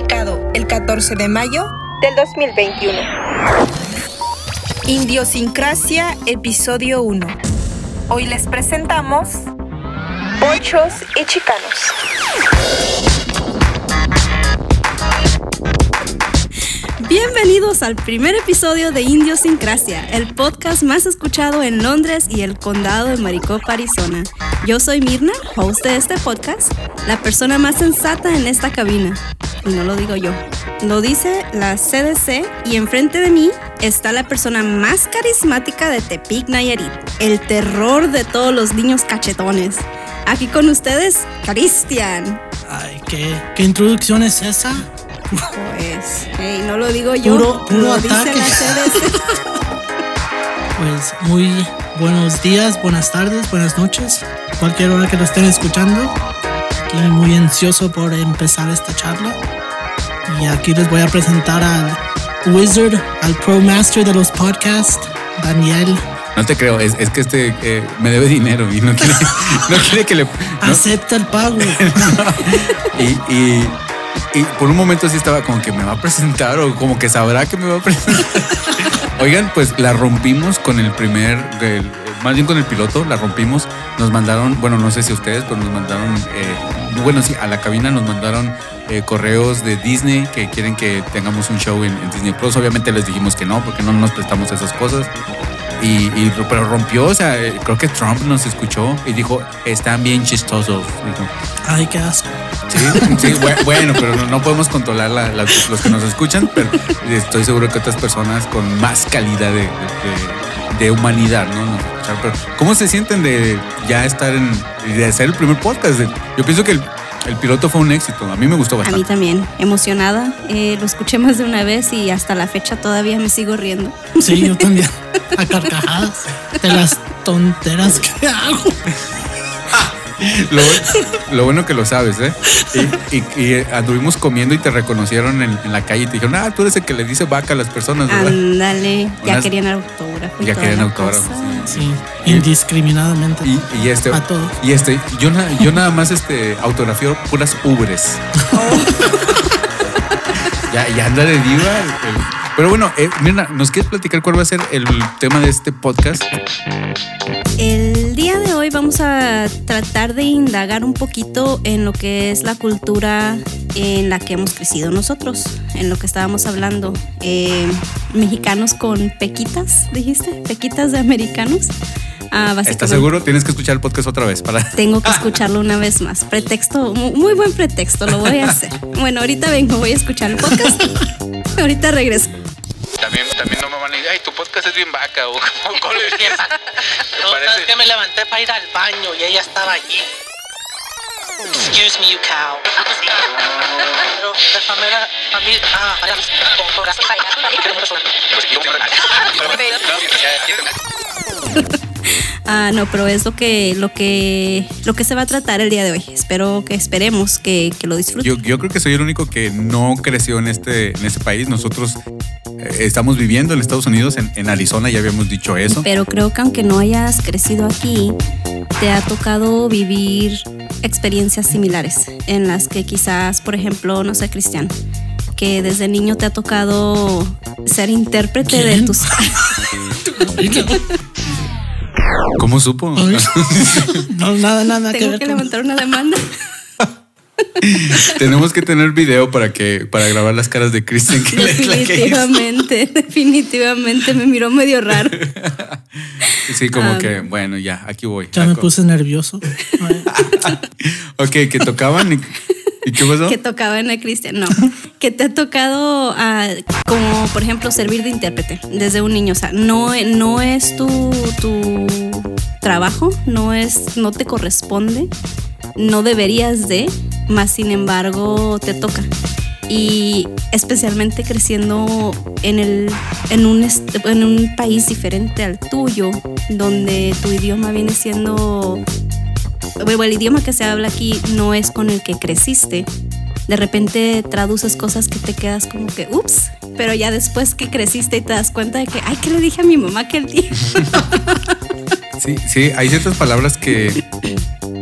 Publicado el 14 de mayo del 2021. Indiosincrasia, episodio 1. Hoy les presentamos Pochos y Chicanos. Bienvenidos al primer episodio de Indiosincrasia, el podcast más escuchado en Londres y el condado de Maricopa, Arizona. Yo soy Mirna, host de este podcast, la persona más sensata en esta cabina. Y no lo digo yo, lo dice la CDC y enfrente de mí está la persona más carismática de Tepic Nayarit, el terror de todos los niños cachetones. Aquí con ustedes, Cristian. Ay, ¿qué, ¿qué introducción es esa? Pues, hey, no lo digo yo, Puro- puro lo dice ataque. Pues muy buenos días, buenas tardes, buenas noches, cualquier hora que lo estén escuchando. Aquí muy ansioso por empezar esta charla. Y aquí les voy a presentar al Wizard, al Pro Master de los podcasts, Daniel. No te creo, es, es que este eh, me debe dinero y no quiere, no quiere que le. no, Acepta el pago. y, y, y por un momento sí estaba como que me va a presentar o como que sabrá que me va a presentar. Oigan, pues la rompimos con el primer, el- más bien con el piloto, la rompimos. Nos mandaron, bueno, no sé si ustedes, pero nos mandaron, eh, bueno, sí, a la cabina nos mandaron eh, correos de Disney que quieren que tengamos un show en, en Disney Plus. Obviamente les dijimos que no, porque no nos prestamos esas cosas. Y, y- pero rompió, o sea, creo que Trump nos escuchó y dijo, están bien chistosos. Dijo, Ay, qué asco. Sí, sí, bu- bueno, pero no, no podemos controlar la- la- los que nos escuchan, pero estoy seguro que otras personas con más calidad de, de- de- de humanidad, ¿no? Pero, ¿Cómo se sienten de ya estar en, de hacer el primer podcast? Yo pienso que el, el piloto fue un éxito, a mí me gustó A mí bastante. también, emocionada. Eh, lo escuché más de una vez y hasta la fecha todavía me sigo riendo. Sí, yo también. A carcajadas de las tonteras que hago. Lo, lo bueno que lo sabes, ¿eh? Y, y- y anduvimos comiendo y te reconocieron en, en la calle y te dijeron, ah, tú eres el que le dice vaca a las personas, ¿verdad? Ándale, ya Unas- querían autógrafo. y Ya querían autógrafo. Sí, indiscriminadamente. Y, y este, A todos. y este, yo, na- yo nada más este autografío puras ubres. ya, ya anda de diva. el- el- pero bueno, eh, mira, ¿nos quieres platicar cuál va a ser el tema de este podcast? El hoy vamos a tratar de indagar un poquito en lo que es la cultura en la que hemos crecido nosotros, en lo que estábamos hablando. Eh, mexicanos con pequitas, dijiste, pequitas de americanos. Ah, ¿Estás seguro? Tienes que escuchar el podcast otra vez para. Tengo que escucharlo una vez más. Pretexto, mu- muy buen pretexto, lo voy a hacer. Bueno, ahorita vengo, voy a escuchar el podcast. Ahorita regreso. Podcast es bien vaca o como le No, sabes que me levanté para ir al baño y ella estaba allí. Excuse me, you cow. Pero déjame ver a mí. Ah, corazón. Ah, no, pero es lo que, lo que, lo que se va a tratar el día de hoy. Espero que esperemos que, que lo disfruten. Yo, yo creo que soy el único que no creció en este, en este país. Nosotros estamos viviendo en Estados Unidos, en, en Arizona, ya habíamos dicho eso. Pero creo que aunque no hayas crecido aquí, te ha tocado vivir experiencias similares en las que quizás, por ejemplo, no sé, Cristian, que desde niño te ha tocado ser intérprete de tus... ¿Cómo supo? No, nada, nada Tengo que levantar una demanda. Tenemos que tener video para que para grabar las caras de Kristen. que es la que hizo. Definitivamente, definitivamente me miró medio raro. Sí, como Ah. que, bueno, ya, aquí voy. Ya me puse nervioso. Ok, que tocaban y, ¿y qué pasó? que tocaba en el Cristian, no, que te ha tocado ah, como por ejemplo servir de intérprete desde un niño, o sea, no, no es tu, tu trabajo, no es, no te corresponde, no deberías de, más sin embargo te toca. Y especialmente creciendo en, el, en, un, en un país diferente al tuyo, donde tu idioma viene siendo bueno, el idioma que se habla aquí no es con el que creciste. De repente traduces cosas que te quedas como que, ups, pero ya después que creciste y te das cuenta de que, ay, ¿qué le dije a mi mamá aquel día? Sí, sí, hay ciertas palabras que,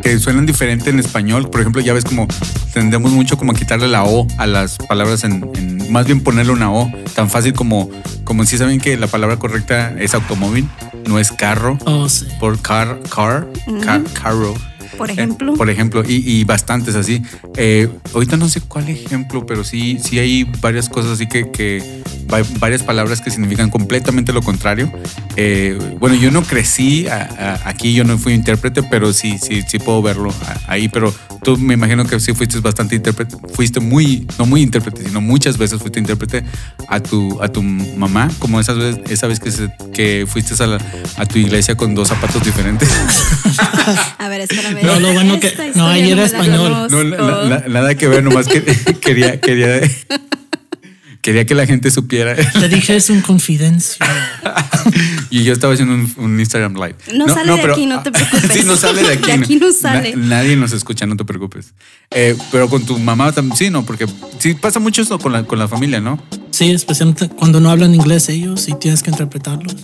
que suenan diferente en español. Por ejemplo, ya ves como tendemos mucho como a quitarle la O a las palabras en, en- más bien ponerle una O. Tan fácil como, como si saben que la palabra correcta es automóvil, no es carro. Oh, sí. Por car, car, car- carro. Por Eh, ejemplo. por ejemplo, y, y bastantes así. Eh, ahorita no sé cuál ejemplo, pero sí, sí hay varias cosas así que, que va- varias palabras que significan completamente lo contrario. Eh, bueno, yo no crecí a- a- aquí, yo no fui intérprete, pero sí, sí, sí puedo verlo ahí. Pero tú me imagino que sí fuiste bastante intérprete, fuiste muy, no muy intérprete, sino muchas veces fuiste intérprete a tu, a tu mamá, como esas veces, esa vez que, se- que fuiste a, la- a tu iglesia con dos zapatos diferentes. A ver, espérame. No, lo bueno que- no, ahí era español. No, conozco. na- na- nada que ver, nomás que quería, quería, quería que la gente supiera. Te dije es un confidencia. y yo estaba haciendo un, un Instagram Live. No sale de aquí, no te preocupes. sí, no sale de aquí. De aquí no sale. Na- nadie nos escucha, no te preocupes. Eh, pero con tu mamá también, sí, no, porque sí pasa mucho eso con la, con la familia, ¿no? Sí, especialmente cuando no hablan inglés ellos y tienes que interpretarlos.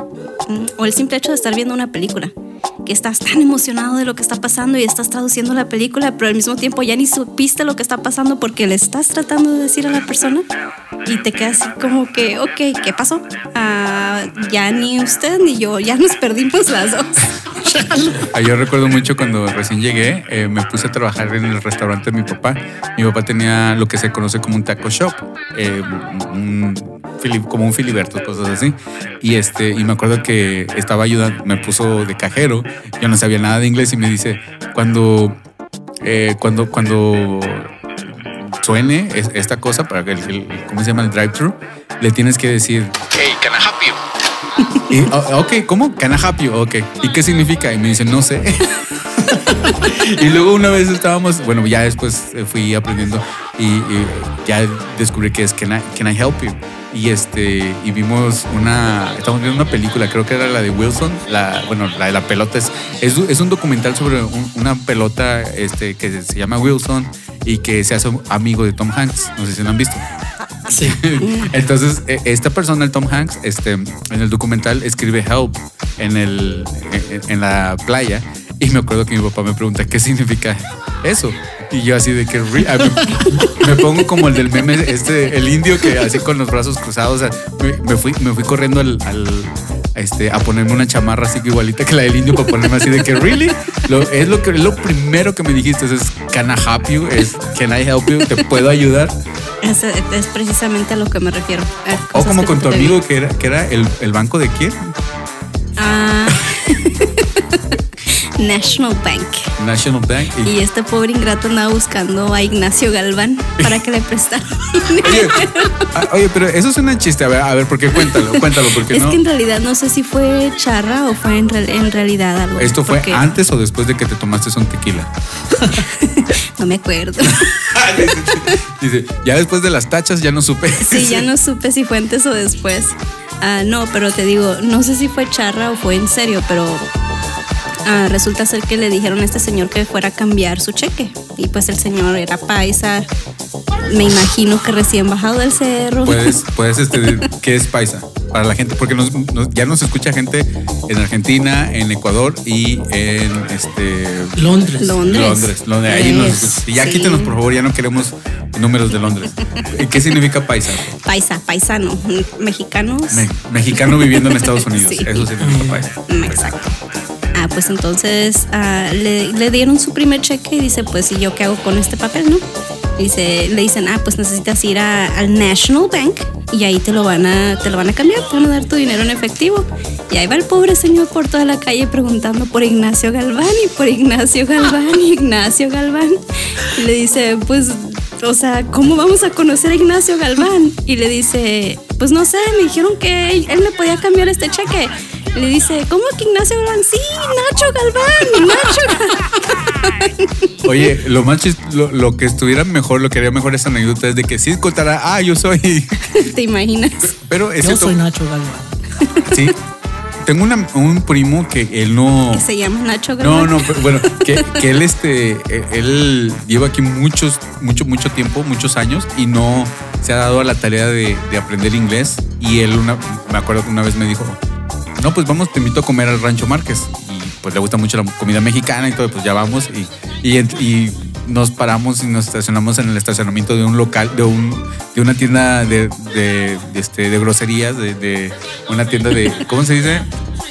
O el simple hecho de estar viendo una película, que estás tan emocionado de lo que está pasando y estás traduciendo la película, pero al mismo tiempo ya ni supiste lo que está pasando porque le estás tratando de decir a la persona y te quedas como que, ok, ¿qué pasó? Ah, ya ni usted ni yo, ya nos perdimos las dos. Ah, Yo recuerdo mucho cuando recién llegué, eh, me puse a trabajar en el restaurante de mi papá. Mi papá tenía lo que se conoce como un taco shop, eh, un como un filiberto, cosas así. Y este, y me acuerdo que estaba ayudando, me puso de cajero. Yo no sabía nada de inglés y me dice cuando, eh, cuando, cuando suene es- esta cosa para que el, el- ¿cómo se llama el drive-thru? Le tienes que decir Hey, can I help you? y, "Oh, ok, ¿cómo? Can I help you? Ok. ¿Y qué significa? Y me dice, no sé. y luego una vez estábamos, bueno, ya después eh, fui aprendiendo y, y ya descubrí que es can I, can I help you? Y este, y vimos una, estamos viendo una película, creo que era la de Wilson, la, bueno, la de la pelota es, es, es un documental sobre un- una pelota este, que se llama Wilson y que se hace amigo de Tom Hanks. No sé si lo han visto. Sí. Entonces, eh, esta persona, el Tom Hanks, este, en el documental escribe help en, el, en, en la playa. Y me acuerdo que mi papá me pregunta, ¿qué significa eso? Y yo así de que me, me pongo como el del meme, este, el indio que así con los brazos cruzados. o sea, me, fui, me fui corriendo al, al, este, a ponerme una chamarra así que igualita que la del indio para ponerme así de que, ¿really? Lo, es lo, que, es lo primero que me dijiste, es can I help you? Es can I help you? ¿Te puedo ayudar? Es, es precisamente a lo que me refiero. a O como con tu amigo que era, que era el, el banco de quién? Ah. National Bank. National Bank. Y- Y este pobre ingrato andaba buscando a Ignacio Galván para que le prestara. oye, ah, oye, pero eso es un chiste. A ver, a ver, ¿por qué? Cuéntalo, cuéntalo, porque es no. que en realidad no sé si fue charra o fue en, real- en realidad algo. Esto fue porque antes o después de que te tomaste un tequila. No me acuerdo. Dice, ya después de las tachas ya no supe. Sí, ya no supe si fue antes o después. Ah, no, pero te digo, no sé si fue charra o fue en serio, pero ah, resulta ser que le dijeron a este señor que fuera a cambiar su cheque. Y pues el señor era paisa. Me imagino que recién bajado del cerro. Puedes, puedes este, ¿qué es paisa? Para la gente, porque nos- nos- ya nos escucha gente en Argentina, en Ecuador y en este Londres. Londres. Londres. Londres. Ahí nos Es, escucha. Y ya sí. quítenos, por favor, ya no queremos números de Londres. ¿Qué significa paisa? Paisa, paisano. Mexicanos. Me- mexicano viviendo en Estados Unidos. Sí. Eso significa paisa. Exacto. Ah, pues entonces ah, le, le dieron su primer cheque y dice, pues, ¿y yo qué hago con este papel, no? Dice, le dicen, ah, pues necesitas ir a- al National Bank y ahí te lo van a, te lo van a cambiar, te van a dar tu dinero en efectivo. Y ahí va el pobre señor por toda la calle preguntando por Ignacio Galván y por Ignacio Galván y Ignacio Galván. Y le dice, pues, o sea, ¿cómo vamos a conocer a Ignacio Galván? Y le dice, pues no sé, me dijeron que él, él me podía cambiar este cheque. Le dice, ¿cómo que Ignacio Galván? Sí, Nacho Galván, Nacho Galván. Oye, lo más lo, lo que estuviera mejor, lo que haría mejor esa anécdota es de que sí contara, ah, yo soy. ¿Te imaginas? Pero es Yo soy Nacho Galván. sí. Tengo una- un primo que él no. Que se llama Nacho Galván. No, no, pero bueno, que, que él este, eh, él lleva aquí muchos, mucho, mucho tiempo, muchos años y no se ha dado a la tarea de, de aprender inglés. Y él una, me acuerdo que una vez me dijo, no, pues vamos, te invito a comer al Rancho Márquez. Y pues le gusta mucho la comida mexicana y todo, pues ya vamos. Y, y, nos paramos y nos estacionamos en el estacionamiento de un local, de un de una tienda de, de, de, este, de groserías, de, de una tienda de, ¿cómo se dice?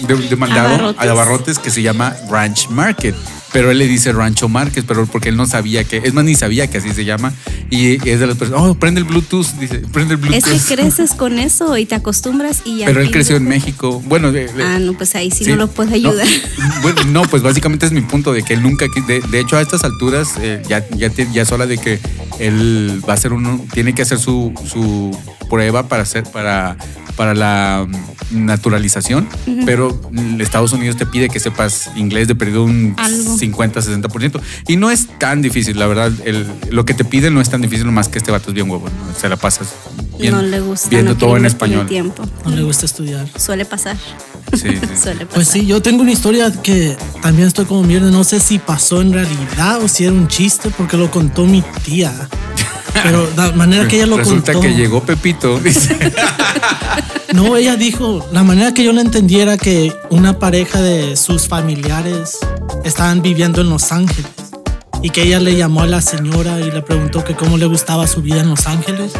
De, de mandado Abarrotes. a abarrotes que se llama Ranch Market. Pero él le dice Rancho Market, pero porque él no sabía que, es más, ni sabía que así se llama. Y es de las personas, oh, prende el Bluetooth, dice, prende el Es Bluetooth. que creces con eso y te acostumbras y ya. Pero él creció en México. Bueno, de- de- Ah, no, pues ahí sí, Sí. no lo puedes No, ayudar. bueno, no, pues básicamente es mi punto de que él nunca, de, de hecho a estas alturas eh, ya, ya, ya es hora de que él va a hacer uno, tiene que hacer su, su prueba para hacer, para, para la mm, naturalización, pero mm, Estados Unidos te pide que sepas inglés de perdido un Algo. 50-60%. Y no es tan difícil, la verdad. El- lo que te piden no es tan difícil, más que este vato es bien huevo. ¿no? Se la pasas bien, no le gusta. viendo no todo en español. tiempo. No le gusta estudiar. Suele pasar. Sí, sí. Suele pasar. Pues sí, yo tengo una historia que también estoy como mierda. No sé si pasó en realidad o si era un chiste porque lo contó mi tía. Pero la manera que ella lo Resulta contó. que llegó Pepito, dice. No, ella dijo, la manera que yo la entendiera que una pareja de sus familiares estaban viviendo en Los Ángeles y que ella le llamó a la señora y le preguntó que cómo le gustaba su vida en Los Ángeles.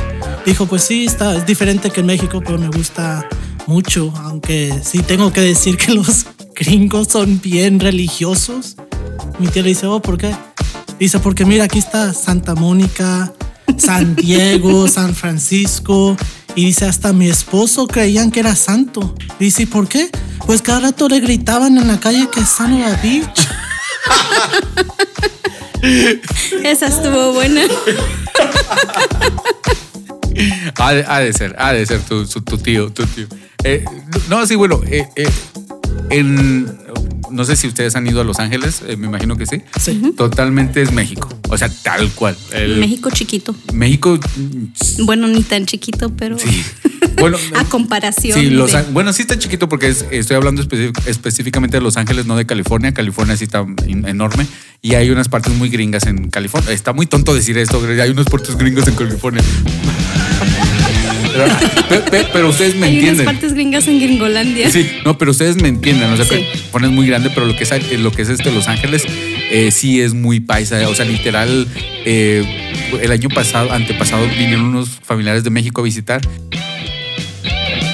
Dijo, pues sí, está, es diferente que en México, pero me gusta mucho, aunque sí tengo que decir que los gringos son bien religiosos. Mi tía le dice, oh, ¿por qué? Dice, porque mira, aquí está Santa Mónica, San Diego, San Francisco. Y dice, hasta mi esposo creían que era santo. Dice, ¿y por qué? Pues cada rato le gritaban en la calle que es San Beach. Esa estuvo buena. Ha de, ha de ser, ha de ser tu, su- tu tío, tu tío. Eh, no, sí, bueno, eh, eh, en, no sé si ustedes han ido a Los Ángeles, eh, me imagino que sí. Sí. Totalmente es México, o sea, tal cual. El- México chiquito. México, mm, Bueno, ni tan chiquito, pero sí. Bueno, a comparación. Sí, Los de- bueno, sí está chiquito porque es- estoy hablando específicamente de Los Ángeles, no de California. California sí está in- enorme y hay unas partes muy gringas en California. Está muy tonto decir esto, hay unos puertos gringos en California. Pero, pe- pe- pero ustedes me Hay unas entienden. partes gringas en Gringolandia. Sí, no, pero ustedes me entienden. O sea, Sí. California es muy grande, pero lo que es, lo que es este Los Ángeles eh, sí es muy paisa. O sea, literal, eh, el año pasado, antepasado, vinieron unos familiares de México a visitar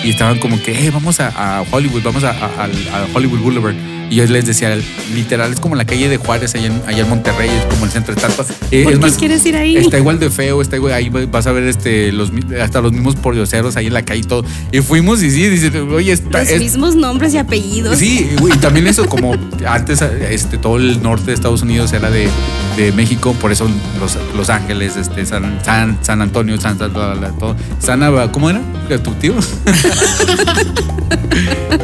y estaban como que, "Eh, vamos a, a Hollywood, vamos a, a- al- a Hollywood Boulevard. Y yo les decía, literal, es como la calle de Juárez, allá en, allá en Monterrey, es como el centro de tanto. Eh, ¿Por es qué quieres ir ahí? Está igual de feo, está igual, ahí vas a ver este, los, hasta los mismos pordioseros ahí en la calle y todo. Y fuimos y sí, dice, oye, está, Los es- mismos nombres y apellidos. Sí, güey, y también eso, como antes este, todo el norte de Estados Unidos era de, de México, por eso Los, los Ángeles, este, San, San, San Antonio, San, San- todo. Sana, ¿cómo era? ¿Tu tío?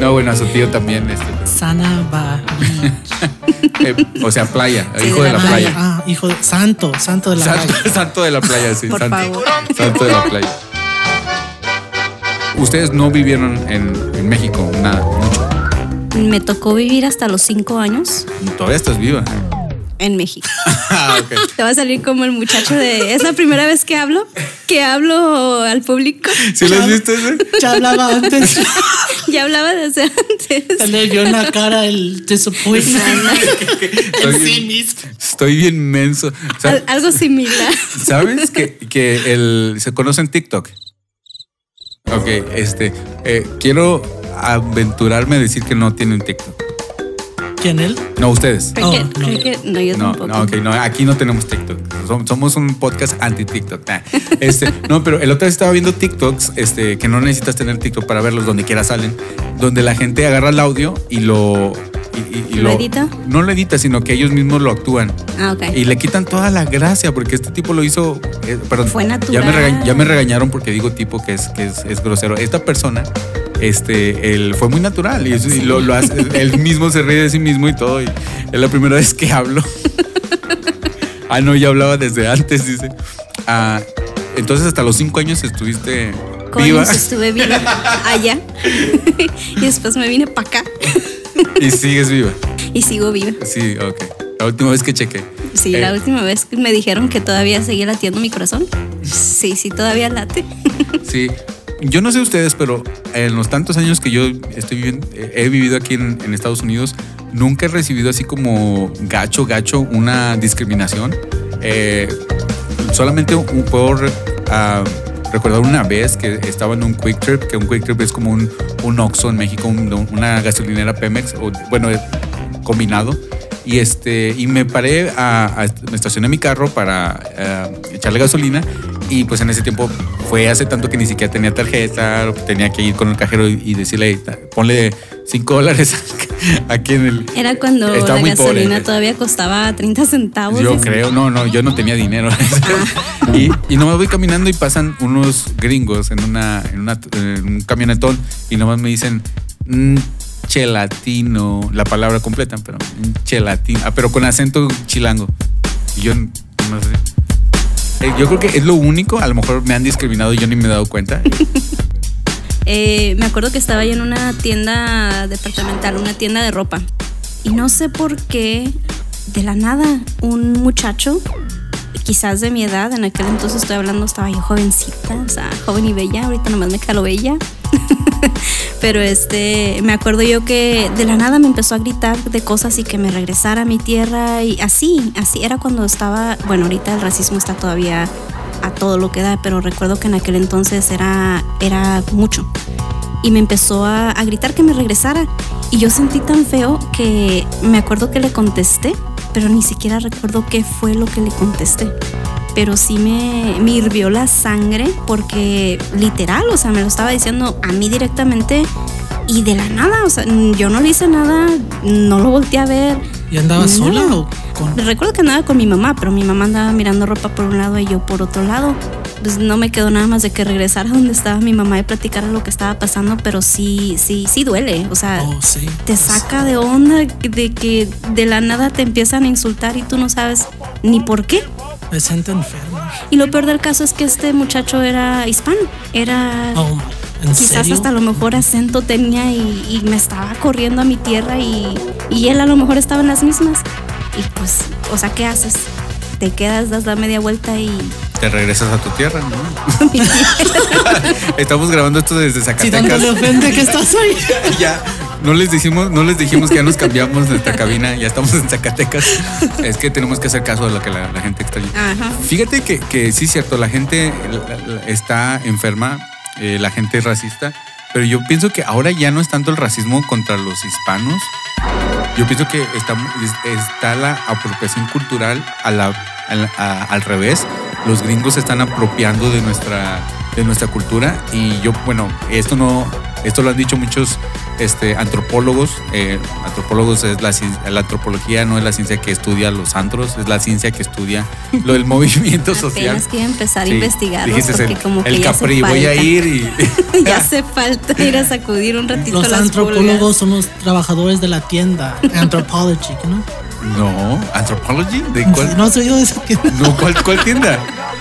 no, bueno, a su tío también, este, Sana eh, o sea, playa, Sí, hijo de de la la playa. Ah, hijo de santo, santo de la Santo, playa. santo de la playa, sí. Por santo, favor. santo de la playa. Ustedes no vivieron en, en México nada, mucho. Me tocó vivir hasta los cinco años Todavía estás viva. En México. Ah. Te va a salir como el muchacho de. Es la primera vez que hablo, que hablo al público. ¿Sí lo has visto ese? Ya hablaba antes. Ya hablaba desde antes. Le vio en la cara el disappointment. Estoy bien, estoy bien menso. O sea, Al- algo similar. ¿Sabes que, que el, se conoce en TikTok? Ok, este, eh, quiero aventurarme a decir que no tienen TikTok. ¿Quién él? No, ustedes. Creo que, Oh, no. creo que- no, yo No, tampoco. no, ok, no, aquí no tenemos TikTok. Som- Somos un podcast anti-TikTok. Nah. Este, no, pero el otro día estaba viendo TikToks, este, que no necesitas tener TikTok para verlos donde quiera salen, donde la gente agarra el audio y lo. Y- y- y ¿Lo edita? No lo edita, sino que ellos mismos lo actúan. Ah, ok. Y le quitan toda la gracia porque este tipo lo hizo. eh, perdón, Fue Ya me, natural. ya me regañaron porque digo tipo que es, que es, es grosero. Esta persona este, él fue muy natural y, lo, lo hace. él mismo se ríe de sí mismo y todo. Y es la primera vez que hablo. ah, no, ya hablaba desde antes, dice. Ah, entonces, hasta los cinco años estuviste viva estuve viva allá. y después me vine para acá. y sigues viva. Y sigo viva. Sí, ok. La última vez que chequé. Sí, Eh, la última vez que me dijeron que todavía seguía latiendo mi corazón. Sí, sí, todavía late. Sí, yo no sé ustedes, pero en los tantos años que yo estoy viviendo, eh, he vivido aquí en, en Estados Unidos, nunca he recibido así como gacho, gacho, una discriminación. Eh, solamente un, puedo re- recordar una vez que estaba en un Quick Trip, que un Quick Trip es como un, un Oxxo en México, un- una gasolinera Pemex, o, bueno, eh, combinado. Y, este, y me paré, a- me estacioné mi carro para eh, echarle gasolina y pues en ese tiempo fue hace tanto que ni siquiera tenía tarjeta, tenía que ir con el cajero y, y decirle, ponle 5 dólares aquí en el... Era cuando la pobre. gasolina todavía costaba 30 centavos. Yo creo, no, no, yo no tenía dinero. y, y nomás voy caminando y pasan unos gringos en, una, en, una- en un camionetón y nomás me dicen "Mm, chelatino, la palabra completa, pero "Mm, chelatino, ah, pero con acento chilango. Y yo no sé. Eh, Yo creo que es lo único, a lo mejor me han discriminado y yo ni me he dado cuenta. Eh, me acuerdo que estaba yo en una tienda departamental, una tienda de ropa. Y no sé por qué, de la nada, un muchacho, quizás de mi edad, en aquel entonces estoy hablando, estaba yo jovencita, o sea, joven y bella, ahorita nomás me calo bella. Pero este, me acuerdo yo que de la nada me empezó a gritar de cosas y que me regresara a mi tierra y así, así era cuando estaba, bueno, ahorita el racismo está todavía a todo lo que da, pero recuerdo que en aquel entonces era, era mucho. Y me empezó a, a gritar que me regresara. Y yo sentí tan feo que me acuerdo que le contesté, pero ni siquiera recuerdo qué fue lo que le contesté. Pero sí me, me hirvió la sangre porque literal, o sea, me lo estaba diciendo a mí directamente y de la nada, o sea, yo no le hice nada, no lo volteé a ver. ¿Y andabas No. sola o con.? Recuerdo que andaba con mi mamá, pero mi mamá andaba mirando ropa por un lado y yo por otro lado. Pues no me quedó nada más de que regresara donde estaba mi mamá y platicara lo que estaba pasando, pero sí, sí, sí duele. O sea, Oh, sí. te saca de onda de que de la nada te empiezan a insultar y tú no sabes ni por qué. Me siento enfermo. Y lo peor del caso es que este muchacho era hispano, era Oh, ¿en quizás serio? hasta a lo mejor acento tenía y, y me estaba corriendo a mi tierra y, y él a lo mejor estaba en las mismas. Y pues, o sea, ¿qué haces? Te quedas, das la media vuelta y... Te regresas a tu tierra, ¿no? Estamos grabando esto desde Si tanto Zacatecas. le ofende que estás ahí. ya no les dijimos, no les dijimos que ya nos cambiamos nuestra cabina, ya estamos en Zacatecas. Es que tenemos que hacer caso de lo que la, la gente extraña. Ajá. Fíjate que, que sí, cierto, la gente está enferma, eh, la gente es racista, pero yo pienso que ahora ya no es tanto el racismo contra los hispanos. Yo pienso que está, es- está la apropiación cultural a la- a la- a- al revés. Los gringos se están apropiando de nuestra, de nuestra cultura y yo, bueno, esto no, esto lo han dicho muchos este, antropólogos. Eh, antropólogos es la, la antropología no es la ciencia que estudia los antros, es la ciencia que estudia lo del movimiento social. Apenas que empezar a Sí, investigarlos dijiste porque el, como que el ya Capri, voy a ir y ya hace falta ir a sacudir un ratito Los las antropólogos pulgas. son los trabajadores de la tienda. Anthropology, ¿no? no, anthropology, ¿de cuál? ¿No has oído de esa tienda? No, ¿cuál, cuál tienda?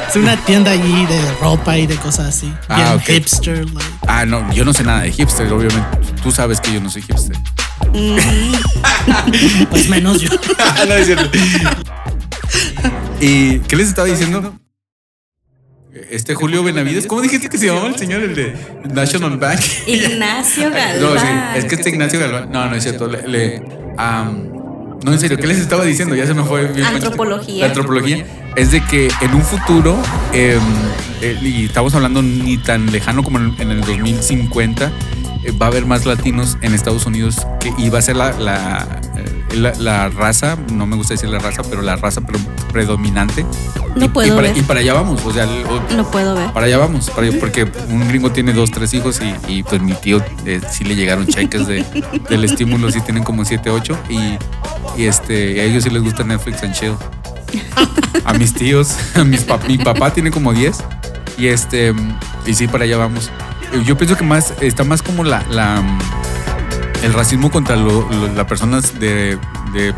Es una tienda allí de ropa y de cosas así. Ah, Bien ok. hipster, like. Ah, no, yo no sé nada de hipster, obviamente. Tú sabes que yo no soy hipster. Pues menos yo. no es cierto. ¿Y qué les estaba diciendo? Este Julio Benavides, ¿cómo dijiste que se llamaba el señor, el de National Bank? Ignacio Galván. No, sí, es que este Ignacio Galván. No, no es cierto. Le, no, en serio, ¿qué les estaba diciendo? Ya se me fue. Antropología. La antropología es de que en un futuro, em, eh, y estamos hablando ni tan lejano como en, en el 2050, eh, va a haber más latinos en Estados Unidos que y va a ser la, la, eh, la- la raza, no me gusta decir la raza, pero la raza pre- predominante. No Y- puedo y para, ver. y para allá vamos, o sea, el- No puedo ver. para allá vamos, para porque un gringo tiene dos, tres hijos y, y, pues mi tío sí le llegaron cheques de, del estímulo, sí tienen como siete, ocho y, y este, a ellos sí les gusta Netflix and chill. A mis tíos, a mis mi papá tiene como 10 y este, y sí, para allá vamos. Yo pienso que más, está más como la, el racismo contra las personas de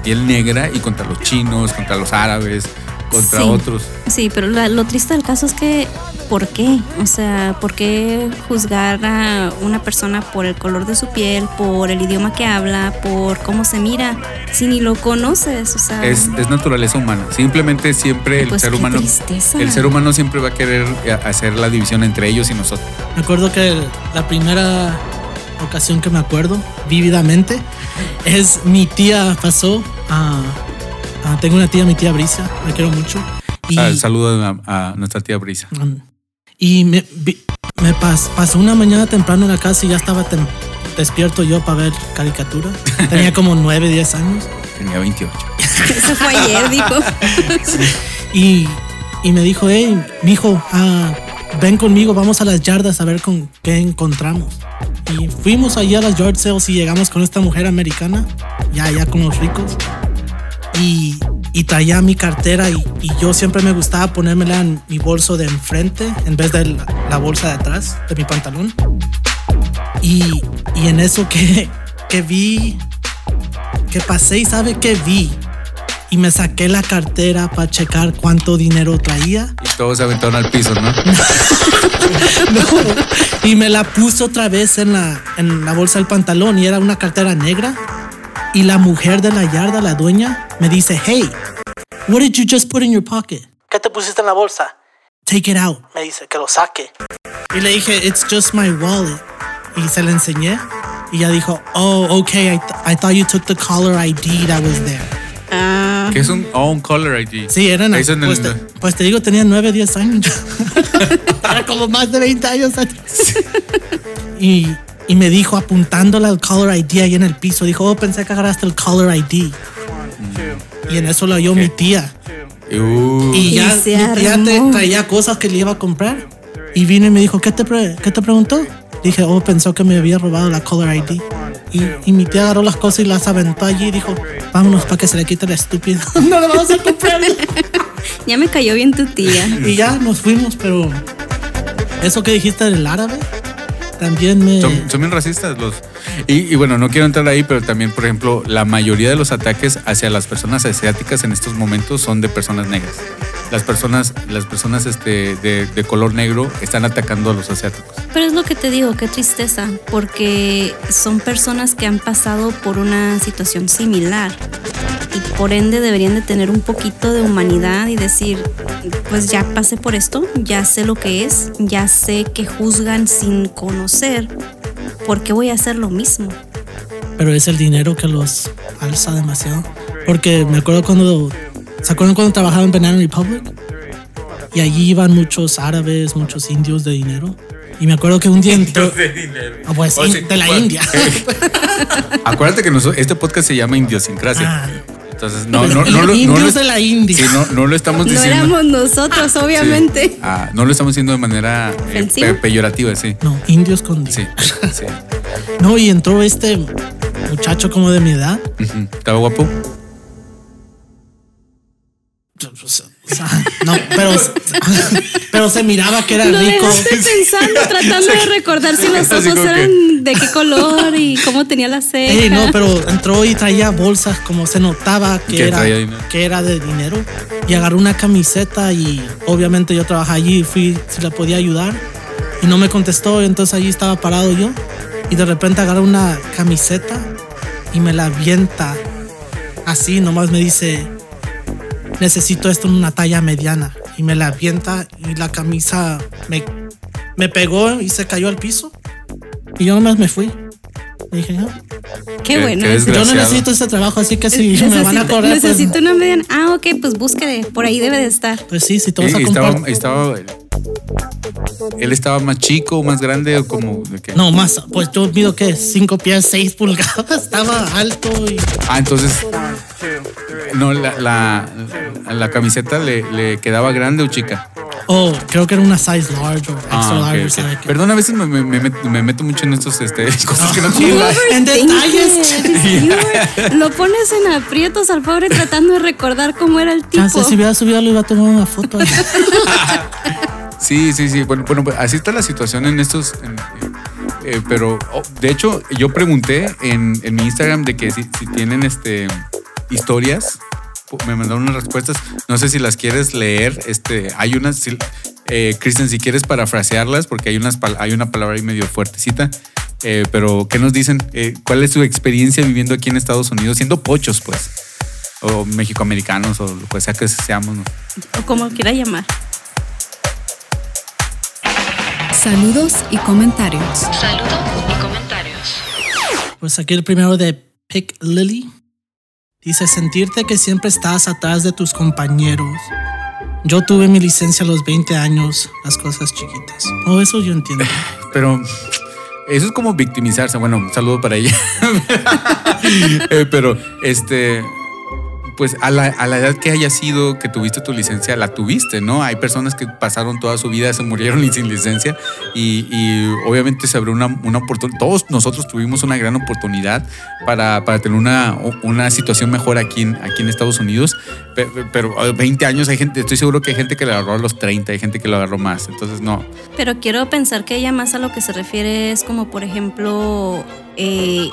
piel negra y contra los chinos, contra los árabes, contra Sí. otros. Sí, pero la- lo triste del caso es que, ¿por qué? O sea, ¿por qué juzgar a una persona por el color de su piel, por el idioma que habla, por cómo se mira, si ni lo conoces? O sea, Es, es naturaleza humana. Simplemente siempre el Pues ser qué humano. tristeza. El ser humano siempre va a querer eh, hacer la división entre ellos y nosotros. Me acuerdo que la primera ocasión que me acuerdo vívidamente es mi tía pasó a... a- tengo una tía, mi tía Brisa, la quiero mucho. Y, Ah, saludo a, a nuestra tía Brisa. um, y me, me pas- pasó una mañana temprano en la casa y ya estaba tem- despierto yo para ver caricatura. Tenía como 9, 10 años. Tenía 28. Eso fue ayer, dijo. Y, y me dijo, hey, mijo, ah, ven conmigo, vamos a las yardas a ver con qué encontramos. Y fuimos allí a las yard sales y llegamos con esta mujer americana, ya, ya con los ricos. Y, y traía mi cartera y, y yo siempre me gustaba ponérmela en mi bolso de enfrente en vez de la, la bolsa de atrás de mi pantalón. Y, y en eso que, que vi, que pasé y sabe que vi. Y me saqué la cartera para checar cuánto dinero traía. Y todos se aventaron al piso, ¿no? No. Y me la puso otra vez en la, en la bolsa del pantalón y era una cartera negra. Y la mujer de la yarda, la dueña, me dice, hey, what did you just put in your pocket? ¿Qué te pusiste en la bolsa? Take it out. Me dice, que lo saque. Y le dije, it's just my wallet. Y se la enseñé. Y ella dijo, oh, okay, I, th- I thought you took the caller ID that was there. Ah, Que es un, oh, un color ID. Sí, eran. Eso en el- pues, te, pues te digo, tenía 9, 10 años. Era como más de 20 años atrás. Y, y me dijo, apuntándola al caller ID ahí en el piso, dijo, oh, pensé que agarraste el caller ID. Y en eso lo oyó mi tía. Uh, Y Y ya se mi tía te traía cosas que le iba a comprar. Y vino y me dijo, ¿qué te, pre- qué te preguntó? Dije, oh, pensó que me había robado la caller ID. Y, y mi tía agarró las cosas y las aventó allí y dijo, vámonos para que se le quite el estúpido. no le vamos a comprar. ya me cayó bien tu tía. Y ya nos fuimos, pero eso que dijiste del árabe también me. son, son bien racistas los. Y, y bueno, no quiero entrar ahí, pero también, por ejemplo, la mayoría de los ataques hacia las personas asiáticas en estos momentos son de personas negras. Las personas, las personas este, de, de color negro están atacando a los asiáticos. Pero es lo que te digo, qué tristeza, porque son personas que han pasado por una situación similar y por ende deberían de tener un poquito de humanidad y decir, pues ya pasé por esto, ya sé lo que es, ya sé que juzgan sin conocer, ¿por qué voy a hacer lo mismo? Pero es el dinero que los alza demasiado. Porque me acuerdo cuando. ¿Se acuerdan cuando trabajaba en Banana Republic? Y allí iban muchos árabes, muchos indios de dinero. Y me acuerdo que un día entró. Ah, pues, Oh, in- sí, de la bueno. India. Acuérdate que nosotros- este podcast se llama Idiosincrasia. Ah. Entonces, no, no, no, lo- no, de la India. sí, no, no lo estamos No diciendo. éramos nosotros, Sí. obviamente. Ah, no lo estamos diciendo de manera eh, pe- peyorativa, sí. No, indios con Sí, sí. No, y entró este muchacho como de mi edad. ¿Estaba guapo? O sea, no, pero, pero se miraba que era Lo rico. pensando, tratando de recordar si los ojos eran de qué color y cómo tenía la ceja. Ey, no, pero entró y traía bolsas como se notaba que era, que era de dinero. Y agarró una camiseta y obviamente yo trabajaba allí y fui si le podía ayudar. Y no me contestó, entonces allí estaba parado yo. Y de repente agarra una camiseta y me la avienta. Así, nomás me dice, necesito esto en una talla mediana. Y me la avienta y la camisa me, me pegó y se cayó al piso. Y yo nomás me fui. Dije, "Ah, Qué Qué- bueno. qué yo no necesito ese trabajo, así que si me van a Necesito- cobrar, pues, necesito una mediana. Ah, ok, pues búsquede. Por ahí debe de estar. pues sí, si te Y- vas a y comprar. estaba, estaba, él estaba más chico, más grande o como de qué? No, más, pues yo mido que 5 pies, 6 pulgadas, estaba alto y. Ah, entonces no la, la, la camiseta le, le quedaba grande o chica. Oh, creo que era una size large o extra Ah, ok, large. Perdón, a veces me, me- me met- me meto mucho en estos este, cosas que no tienen nada. En detalles. Lo pones en aprietos al pobre tratando de recordar cómo era el tipo. Ya sé, si hubiera subido, le iba a tomar una foto. Sí, sí, sí. Bueno, bueno, pues, así está la situación en estos. en- eh, pero oh, de hecho, yo pregunté en, en mi Instagram de que si, si tienen este historias. Me mandaron unas respuestas. No sé si las quieres leer. Este, hay unas. si- eh, Kristen, si quieres parafrasearlas, porque hay unas hay una palabra ahí medio fuertecita. Eh, pero, ¿qué nos dicen? Eh, ¿Cuál es su experiencia viviendo aquí en Estados Unidos? Siendo pochos, pues. O mexicoamericanos, o lo que sea que seamos. ¿no? O como quiera llamar. Saludos y comentarios. Saludos y comentarios. Pues aquí el primero de Pick Lily. Dice sentirte que siempre estás atrás de tus compañeros. Yo tuve mi licencia a los 20 años, las cosas chiquitas. Oh, eso yo entiendo. Pero eso es como victimizarse. Bueno, un saludo para ella. Eh, pero este, pues a la, a la edad que haya sido que tuviste tu licencia, la tuviste, ¿no? Hay personas que pasaron toda su vida, se murieron sin licencia y, y obviamente se abrió una, una oportunidad. Todos nosotros tuvimos una gran oportunidad para, para tener una, una situación mejor aquí en, aquí en Estados Unidos, pero, pero 20 años hay gente, estoy seguro que hay gente que lo agarró a los 30, hay gente que lo agarró más, entonces no. Pero quiero pensar que ella más a lo que se refiere es como, por ejemplo, eh,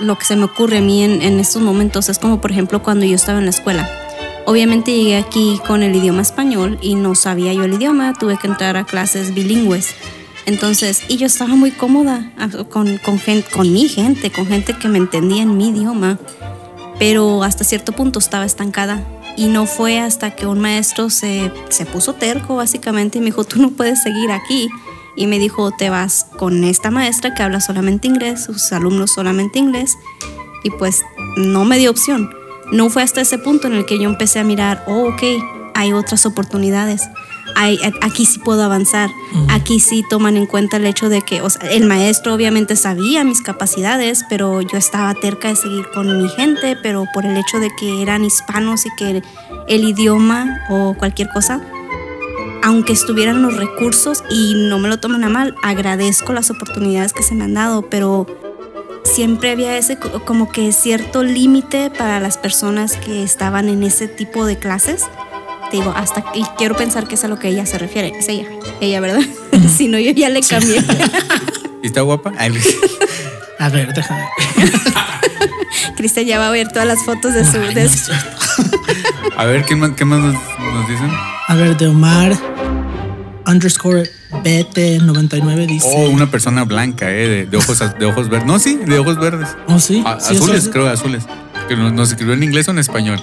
lo que se me ocurre a mí en, en, estos momentos es como, por ejemplo, cuando yo estaba en la escuela. Obviamente llegué aquí con el idioma español y no sabía yo el idioma, tuve que entrar a clases bilingües. Entonces, y yo estaba muy cómoda con, con, con mi gente, con gente que me entendía en mi idioma, pero hasta cierto punto estaba estancada. Y no fue hasta que un maestro se, se puso terco, básicamente, y me dijo, tú no puedes seguir aquí y me dijo, te vas con esta maestra que habla solamente inglés, sus alumnos solamente inglés, y pues no me dio opción. No fue hasta ese punto en el que yo empecé a mirar, oh, ok, hay otras oportunidades. Hay, aquí sí puedo avanzar, aquí sí toman en cuenta el hecho de que o sea, el maestro obviamente sabía mis capacidades, pero yo estaba terca de seguir con mi gente, pero por el hecho de que eran hispanos y que el, el idioma o cualquier cosa, aunque estuvieran los recursos y no me lo tomen a mal, agradezco las oportunidades que se me han dado, pero siempre había ese como que cierto límite para las personas que estaban en ese tipo de clases. Te digo, hasta y quiero pensar que es a lo que ella se refiere, es ella, ella, ¿verdad? si no, yo ya le cambié. ¿Y está guapa? A ver, déjame. Cristian ya va a ver todas las fotos de su. Ay, de no su- es cierto. A ver, ¿qué más, qué más nos, nos dicen? A ver, de Omar underscore BT99 dice. Oh, una persona blanca, ¿eh? De, de ojos, de ojos verdes. No, sí, de ojos verdes. Oh, sí. A- sí, azules, creo, azules. Que nos, nos escribió en inglés o en español.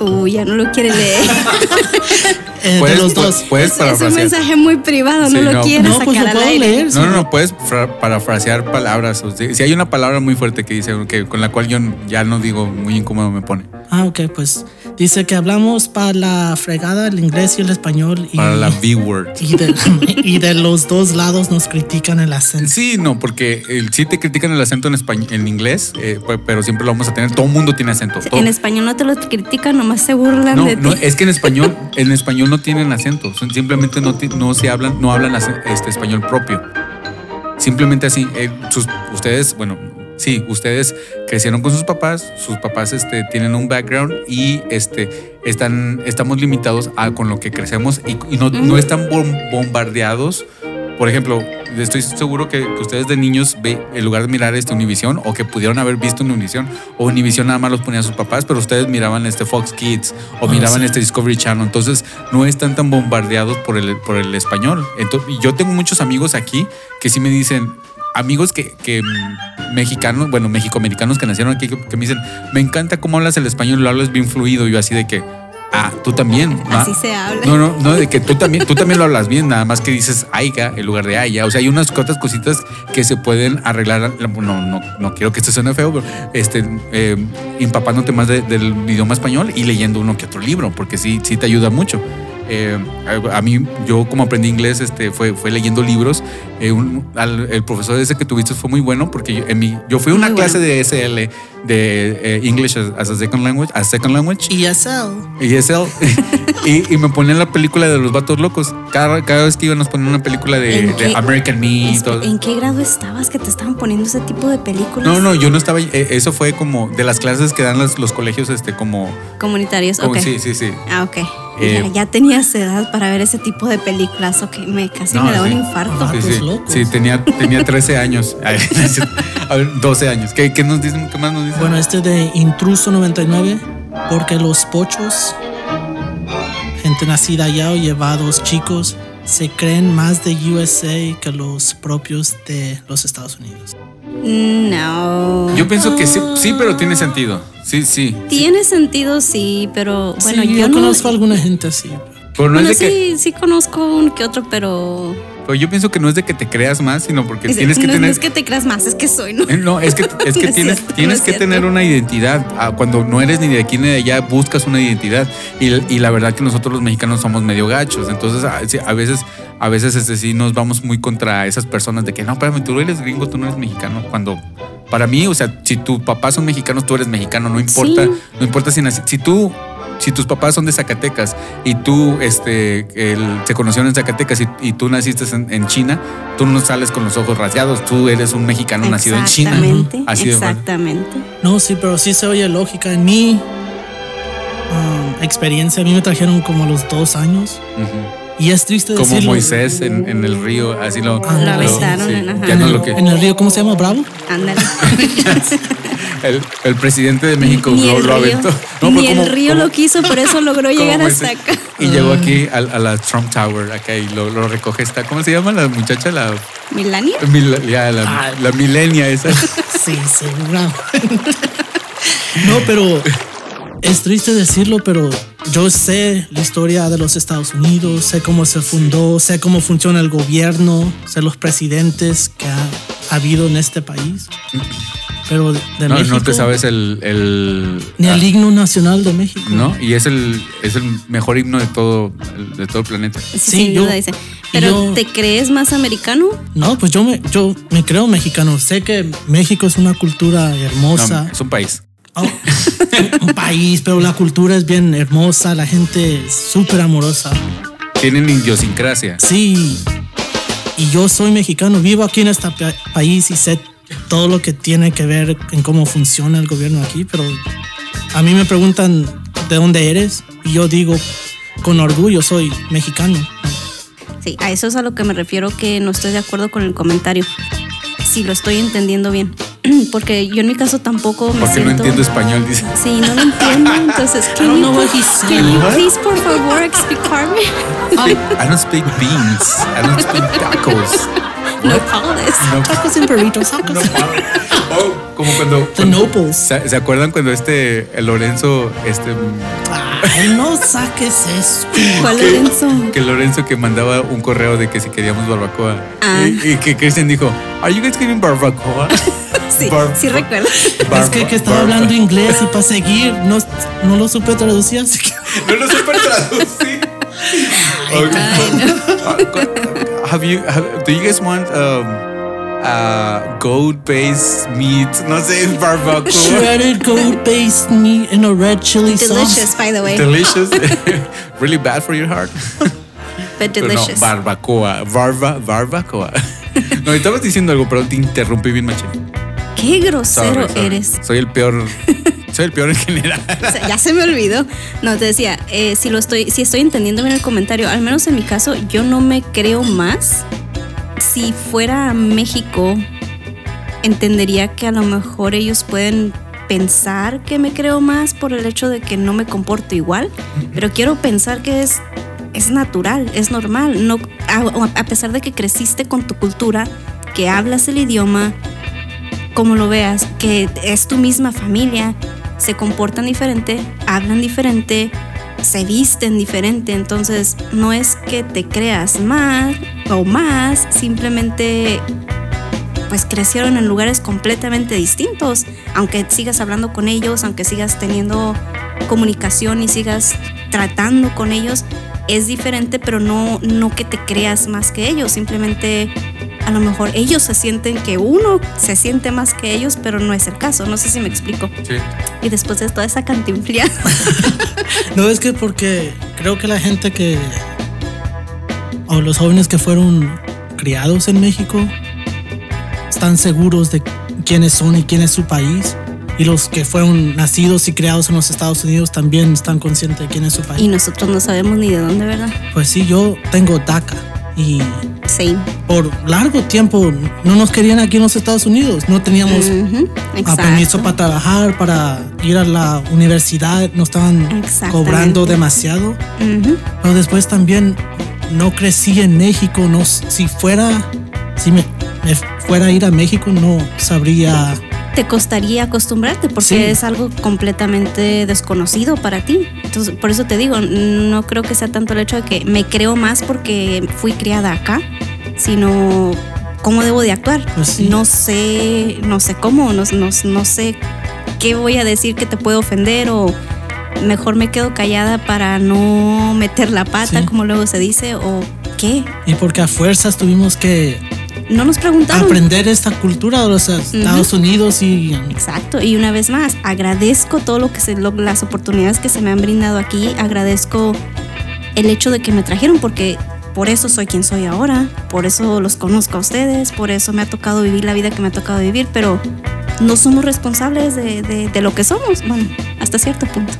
Uy, ya no lo quiere leer. eh, de Puedes- los dos. pu- Puedes es, es un mensaje muy privado, Sí, no lo no. quiere No, pues sacar lo al aire. leer. No, no, no, puedes fra- parafrasear palabras. o sea, si hay una palabra muy fuerte que dice, que, con la cual yo ya no digo, muy incómodo me pone. Ah, ok, pues dice que hablamos para la fregada el inglés y el español. Y, Para la B-word. y, de, y de los dos lados nos critican el acento. Sí, no, porque el, sí te critican el acento en español, en inglés, eh, pe- pero siempre lo vamos a tener. Todo el mundo tiene acento. todo- En español no te lo critican, nomás se burlan No, de ti. no, es que en español, en español no tienen acento. Simplemente no, ti- no se hablan, no hablan este español propio. Simplemente así. eh, sus- ustedes, bueno, sí, ustedes crecieron con sus papás, sus papás este, tienen un background y este, están, estamos limitados a con lo que crecemos y, y no, no están bom- bombardeados. Por ejemplo, estoy seguro que, que ustedes de niños, ve, en lugar de mirar este Univision, o que pudieron haber visto un Univision, o Univision nada más los ponían sus papás, pero ustedes miraban este Fox Kids o Ah, miraban sí. este Discovery Channel. Entonces, no están tan bombardeados por el, por el español. Entonces, yo tengo muchos amigos aquí que sí me dicen, amigos que, que mm, mexicanos, bueno, mexicoamericanos que nacieron aquí, que, que me dicen, me encanta cómo hablas el español, lo hablas bien fluido. Y yo así de que, ah, tú también. ¿va? Así se habla. No, no, no, de que tú también, tú también lo hablas bien, nada más que dices aiga en lugar de aya. O sea, hay unas otras cositas que se pueden arreglar. No, no, no quiero que esto suene feo, pero este, eh, empapándote más de- del idioma español y leyendo uno que otro libro, porque sí, sí te ayuda mucho. Eh, a, a mí, yo como aprendí inglés, este, fue, fue leyendo libros. Eh, un- al- el profesor ese que tuviste fue muy bueno porque yo, en mi, yo fui a una Muy clase bueno. de SL, de eh, English as, as a Second Language, as second language. ESL. Y es él. y, y me ponían la película de los vatos locos. Cada, cada vez que iban nos ponían una película de, ¿En de qué- American Me Es todo. ¿En qué grado estabas que te estaban poniendo ese tipo de películas? No, no, yo no estaba. eh, Eso fue como de las clases que dan los, los colegios, este, como. Comunitarios, como- ok. Sí, sí, sí. Ah, ok. Eh, ya, ya tenías edad para ver ese tipo de películas. Ok, me casi No, me da sí. un infarto. Ah, Sí, Vatos sí. locos. Sí, tenía, tenía 13 años. A ver, 12 años. ¿Qué, qué nos dicen? ¿Qué más nos dicen? Bueno, este de Intruso 99, porque los pochos, gente nacida allá o llevados chicos, se creen más de USA que los propios de los Estados Unidos. No. Yo pienso que sí, sí, pero tiene sentido. Sí, sí. Tiene sentido, sí, pero bueno, sí, yo, yo, no. conozco a alguna gente así. Pero no bueno, es de que, sí, sí conozco un que otro, pero. pero yo pienso que no es de que te creas más, sino porque tienes que no, tener. no es que te creas más, es que soy, ¿no? No, es que, es que No es tienes, cierto, tienes no es que cierto. tener una identidad. Ah, Cuando no eres ni de aquí ni de allá, buscas una identidad. Y, y la verdad que nosotros los mexicanos somos medio gachos. Entonces, a, veces, a veces este, sí nos vamos muy contra esas personas de que no, espérame, tú eres gringo, tú no eres mexicano. Cuando para mí, o sea, si tus papás son mexicanos, tú eres mexicano. No importa, Sí. no importa si si tú. Si tus papás son de Zacatecas y tú este, el- se conocieron en Zacatecas y, y tú naciste en, en China, tú no sales con los ojos rasgados, tú eres un mexicano nacido en China. Así bueno. exactamente. No, sí, pero sí se oye lógica. En mi um, experiencia, a mí me trajeron como a los dos años. Y es triste Como decirlo. Moisés en, en el río, así lo, Ah, lo aventaron en- ajá. ya no lo que En el río, ¿cómo se llama? ¿Bravo? Ándale. el, el presidente de México Ni lo, el lo aventó. ni pero el como- río como- lo quiso, por eso logró llegar hasta acá. Y llegó aquí a, a la Trump Tower, acá y lo, lo recoge esta, ¿cómo se llama la muchacha? La, ¿Milania? mil- ya, la, Ah. la milenia esa. Sí, sí, bravo. no, pero es triste decirlo, pero yo sé la historia de los Estados Unidos, sé cómo se fundó, sé cómo funciona el gobierno, sé los presidentes que ha habido en este país. Pero de, de No, México. no te sabes el... el Ni el ah, himno nacional de México. ¿No? Y es el, es el mejor himno de todo, el- de todo el planeta. Sí, Sí, sin yo- duda dice. Pero yo- ¿te crees más americano? No, pues yo me, yo me creo mexicano. Sé que México es una cultura No, hermosa. es un país. Oh, un país, pero la cultura es bien hermosa, la gente es súper amorosa. Tienen idiosincrasia. Sí, y yo soy mexicano, vivo aquí en este pa- país y sé todo lo que tiene que ver en cómo funciona el gobierno aquí, pero a mí me preguntan de dónde eres y yo digo con orgullo soy mexicano. Sí, a eso es a lo que me refiero que no estoy de acuerdo con el comentario. Si lo estoy entendiendo bien. Porque yo en mi caso tampoco me Porque no siento... entiendo español, dice. Sí, no lo entiendo. Entonces, I can you, can you please, por favor, explicarme? I don't speak beans. I don't speak tacos. No. No, Tacos and burritos, tacos. Oh, como cuando. The Nobles. ¿Se, se acuerdan cuando este el Lorenzo, este Ay, no saques eso. ¿Cuál que, Lorenzo? que Lorenzo que mandaba un correo de que si queríamos barbacoa Ah. y, y que Christian dijo, "Are you guys getting barbacoa?" Sí, Bar- sí recuerdo. Es que, que estaba Barba- hablando inglés y para seguir no, no lo supe traducir. así que- No lo supe traducir. Okay. Have you have, do you guys want um uh goat based meat? No sé, barbacoa. Shredded goat based meat in a red chili Delicious, sauce. Delicious, by the way. Delicious. really bad for your heart. But Pero no, delicious. barbacoa, barba, barbacoa. No, estabas diciendo algo, pero te interrumpí bien machín. Qué grosero Sorry, sorry. eres. Soy el peor. Soy el peor en general. O sea, ya se me olvidó. No, te decía, eh, si lo estoy, si estoy entendiendo bien el comentario, al menos en mi caso, yo no me creo más. Si fuera a México, entendería que a lo mejor ellos pueden pensar que me creo más por el hecho de que no me comporto igual, pero quiero pensar que es es natural, es normal, no a, a pesar de que creciste con tu cultura, que hablas el idioma, como lo veas, que es tu misma familia, se comportan diferente, hablan diferente, se visten diferente, entonces no es que te creas más o más, simplemente pues crecieron en lugares completamente distintos, aunque sigas hablando con ellos, aunque sigas teniendo comunicación y sigas tratando con ellos, es diferente, pero no, no que te creas más que ellos, simplemente a lo mejor ellos se sienten que uno se siente más que ellos, pero no es el caso, no sé si me explico. Sí. Y después de toda esa cantinflía, No es que porque creo que la gente que. o los jóvenes que fueron criados en México están seguros de quiénes son y quién es su país. Y los que fueron nacidos y criados en los Estados Unidos también están conscientes de quién es su y país. nosotros no sabemos ni de dónde, ¿verdad? Pues sí, yo tengo DACA y Sí. por largo tiempo no nos querían aquí en los Estados Unidos. No teníamos Ujú, a permiso para trabajar, para ir a la universidad, nos estaban cobrando demasiado. Pero después también no crecí en México, no si fuera si me, me fuera a ir a México no sabría te costaría acostumbrarte porque Sí. es algo completamente desconocido para ti. Entonces, por eso te digo, no creo que sea tanto el hecho de que me creo más porque fui criada acá, sino cómo debo de actuar. Pues. No sé, no sé cómo, no, no, no sé qué voy a decir que te puede ofender o mejor me quedo callada para no meter la pata, Sí. como luego se dice, o qué. Y porque a fuerzas tuvimos que No nos preguntaron. aprender esta cultura de los Estados Unidos y Exacto, y una vez más, agradezco todo lo que se, lo- las oportunidades que se me han brindado aquí, agradezco el hecho de que me trajeron porque por eso soy quien soy ahora, por eso los conozco a ustedes, por eso me ha tocado vivir la vida que me ha tocado vivir, pero no somos responsables de, de- de lo que somos, bueno, hasta cierto punto.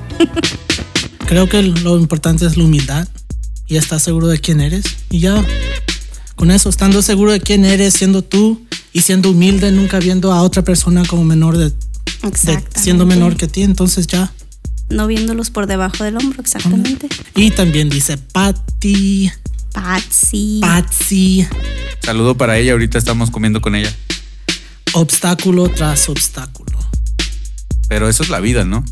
creo que lo importante es la humildad y estar seguro de quién eres. Y ya, con eso, estando seguro de quién eres, siendo tú y siendo humilde, nunca viendo a otra persona como menor de, de- siendo menor que ti, entonces ya. No viéndolos por debajo del hombro, exactamente. Y también dice Patty, Patsy. Patsy, Saludo para ella, ahorita estamos comiendo con ella. obstáculo tras obstáculo. Pero eso es la vida, ¿no?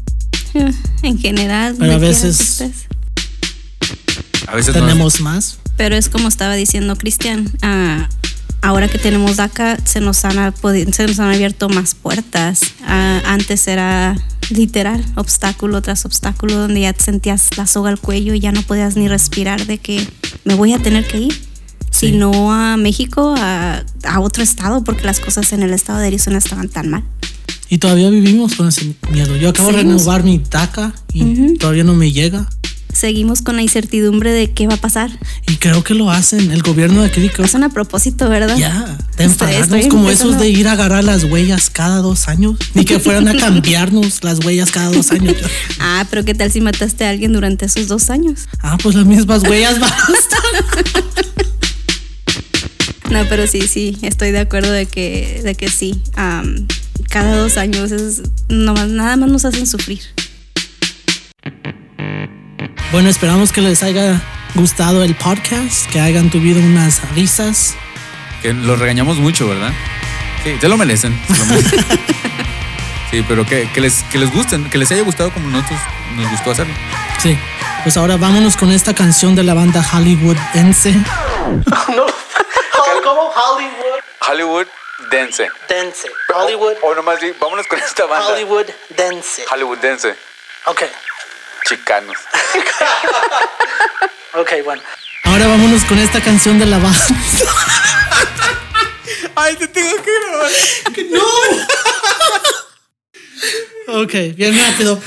en general. Pero a veces-. A veces no- Tenemos más. Pero es como estaba diciendo Cristian, ah, ahora que tenemos DACA se nos han, se nos han abierto más puertas. Ah, antes era literal, obstáculo tras obstáculo, donde ya te sentías la soga al cuello y ya no podías ni respirar de que me voy a tener que ir. Sí. Si no a México, a, a otro estado, porque las cosas en el estado de Arizona estaban tan mal. Y todavía vivimos con ese miedo. Yo acabo de renovar mi DACA y Ujú. todavía no me llega. Seguimos con la incertidumbre de qué va a pasar. Y creo que lo hacen. El gobierno de creo Hacen a propósito, ¿verdad? Ya, estoy como esos de ir a agarrar las huellas cada dos años. Ni que fueran a cambiarnos las huellas cada dos años. Ah, pero ¿qué tal si mataste a alguien durante esos dos años? Ah, pues las mismas huellas bastan. No, pero sí, sí, estoy de acuerdo de que, de que sí. am, cada dos años es no nada más nos hacen sufrir. Bueno, esperamos que les haya gustado el podcast, que hayan tenido unas risas. Que los regañamos mucho, ¿verdad? Sí, se lo merecen. se lo merecen. sí, pero que, que les, que les gusten, que les haya gustado como nosotros nos gustó hacerlo. Sí, pues ahora vámonos con esta canción de la banda Hollywoodense. No. ¿Cómo? Hollywood. Hollywood Dance. Dance. Hollywood. O, nomás di, vámonos con esta banda. Hollywood Dance. Hollywood Dance. Ok. Chicanos. Ok, bueno. Ahora vámonos con esta canción de la banda. Ay, te tengo que grabar. Ok, bien rápido.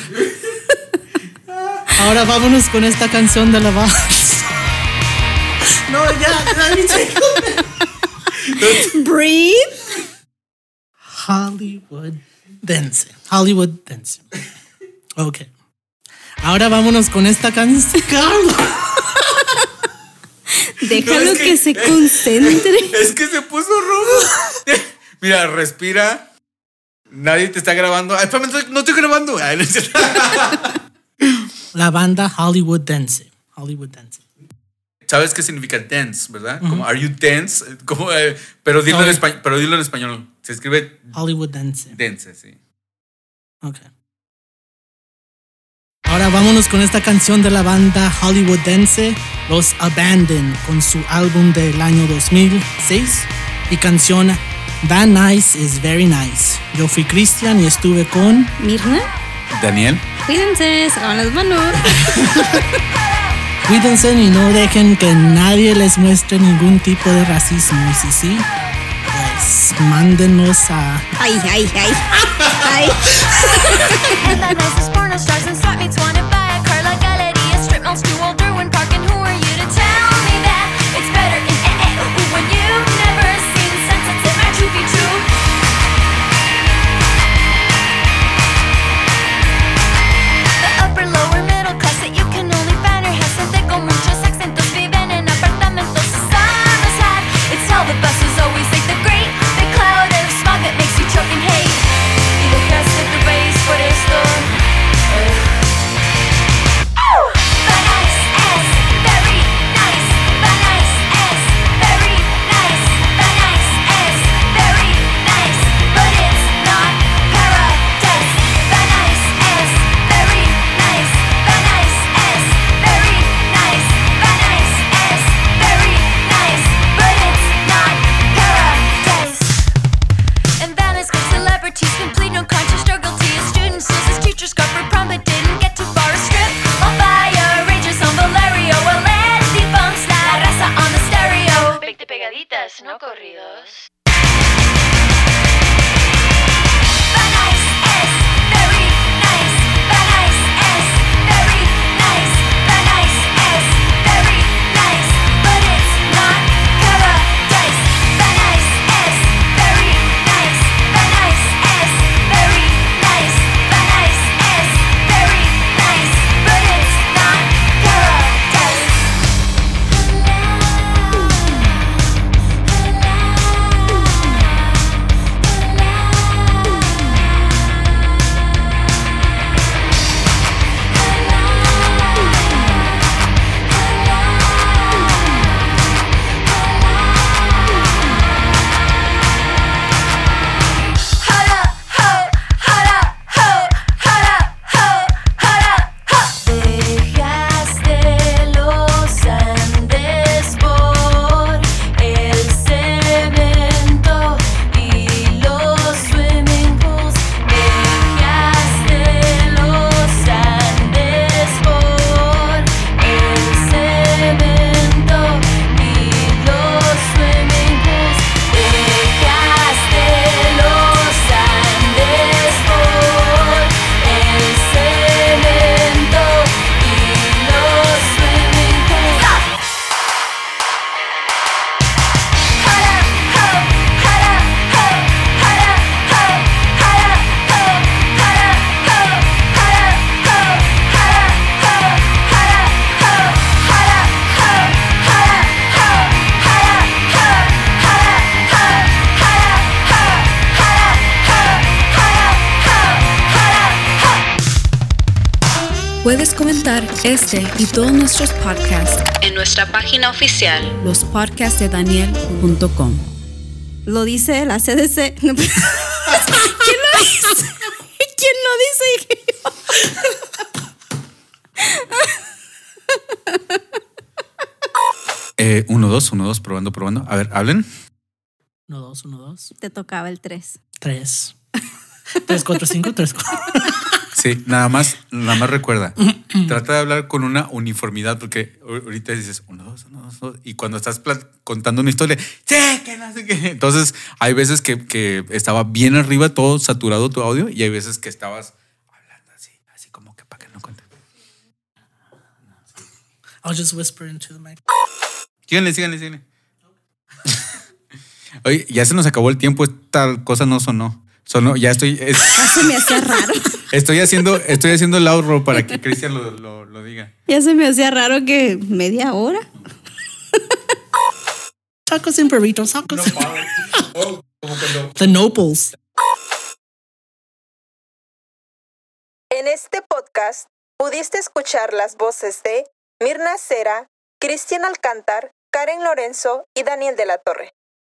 Ahora vámonos con esta canción de la banda. No, ya, ya, Breathe. Hollywood Dance. Hollywood Dance. Ok. Ahora vámonos con esta canción. Carlos. Déjalo No, es que, que- se concentre. Es que se puso rojo. Mira, respira. Nadie te está grabando. Ay, espérame, no estoy- grabando. Ay, no. La banda Hollywood Dance. Hollywood Dance. ¿Sabes qué significa dance, verdad? Como are you dance? Como, eh, pero, dilo en No. español, pero dilo en español. Se escribe Hollywood Dance. dance, sí. Ok. Ahora vámonos con esta canción de la banda Hollywood Dance, los Abandon, con su álbum del año 2006 y canción Van Nice is Very Nice. Yo fui Cristian y estuve con Mirna, Daniel. cuídense, se lavan las manos. Cuídense y no dejen que nadie les muestre ningún tipo de racismo. Y si sí, pues mándenos a Ay, ay, ay. Ay. Este y todos nuestros podcasts En nuestra página oficial. lospodcastsdedaniel.com. Lo dice la CDC. ¿Quién lo dice? ¿Quién lo dice? Eh, uno, dos, uno, dos, probando, probando. A ver, hablen. 1, 2, 1, 2, Te tocaba el 3. 3. 3, 4, 5, 3, 4. Sí, nada más, nada más recuerda. trata de hablar con una uniformidad, porque ahor- ahorita dices uno, dos, uno, dos, dos, y cuando estás contando una historia, sí, que no sé qué. Entonces, hay veces que, que estaba bien arriba, todo saturado tu audio, y hay veces que estabas hablando así, así como que para que no cuente. I'll just whisper into the mic. Síganle, síganle, síganle. Oye, ya se nos acabó el tiempo, esta cosa no sonó. Sonó, ya estoy, es- Ya se me hacía raro. Estoy haciendo, estoy haciendo el outro para que Cristian lo, lo- lo diga. Ya se me hacía raro que media hora. Tacos and burritos, tacos. The Nobles. En este podcast pudiste escuchar las voces de Mirna Cera, Cristian Alcántar, Karen Lorenzo y Daniel de la Torre.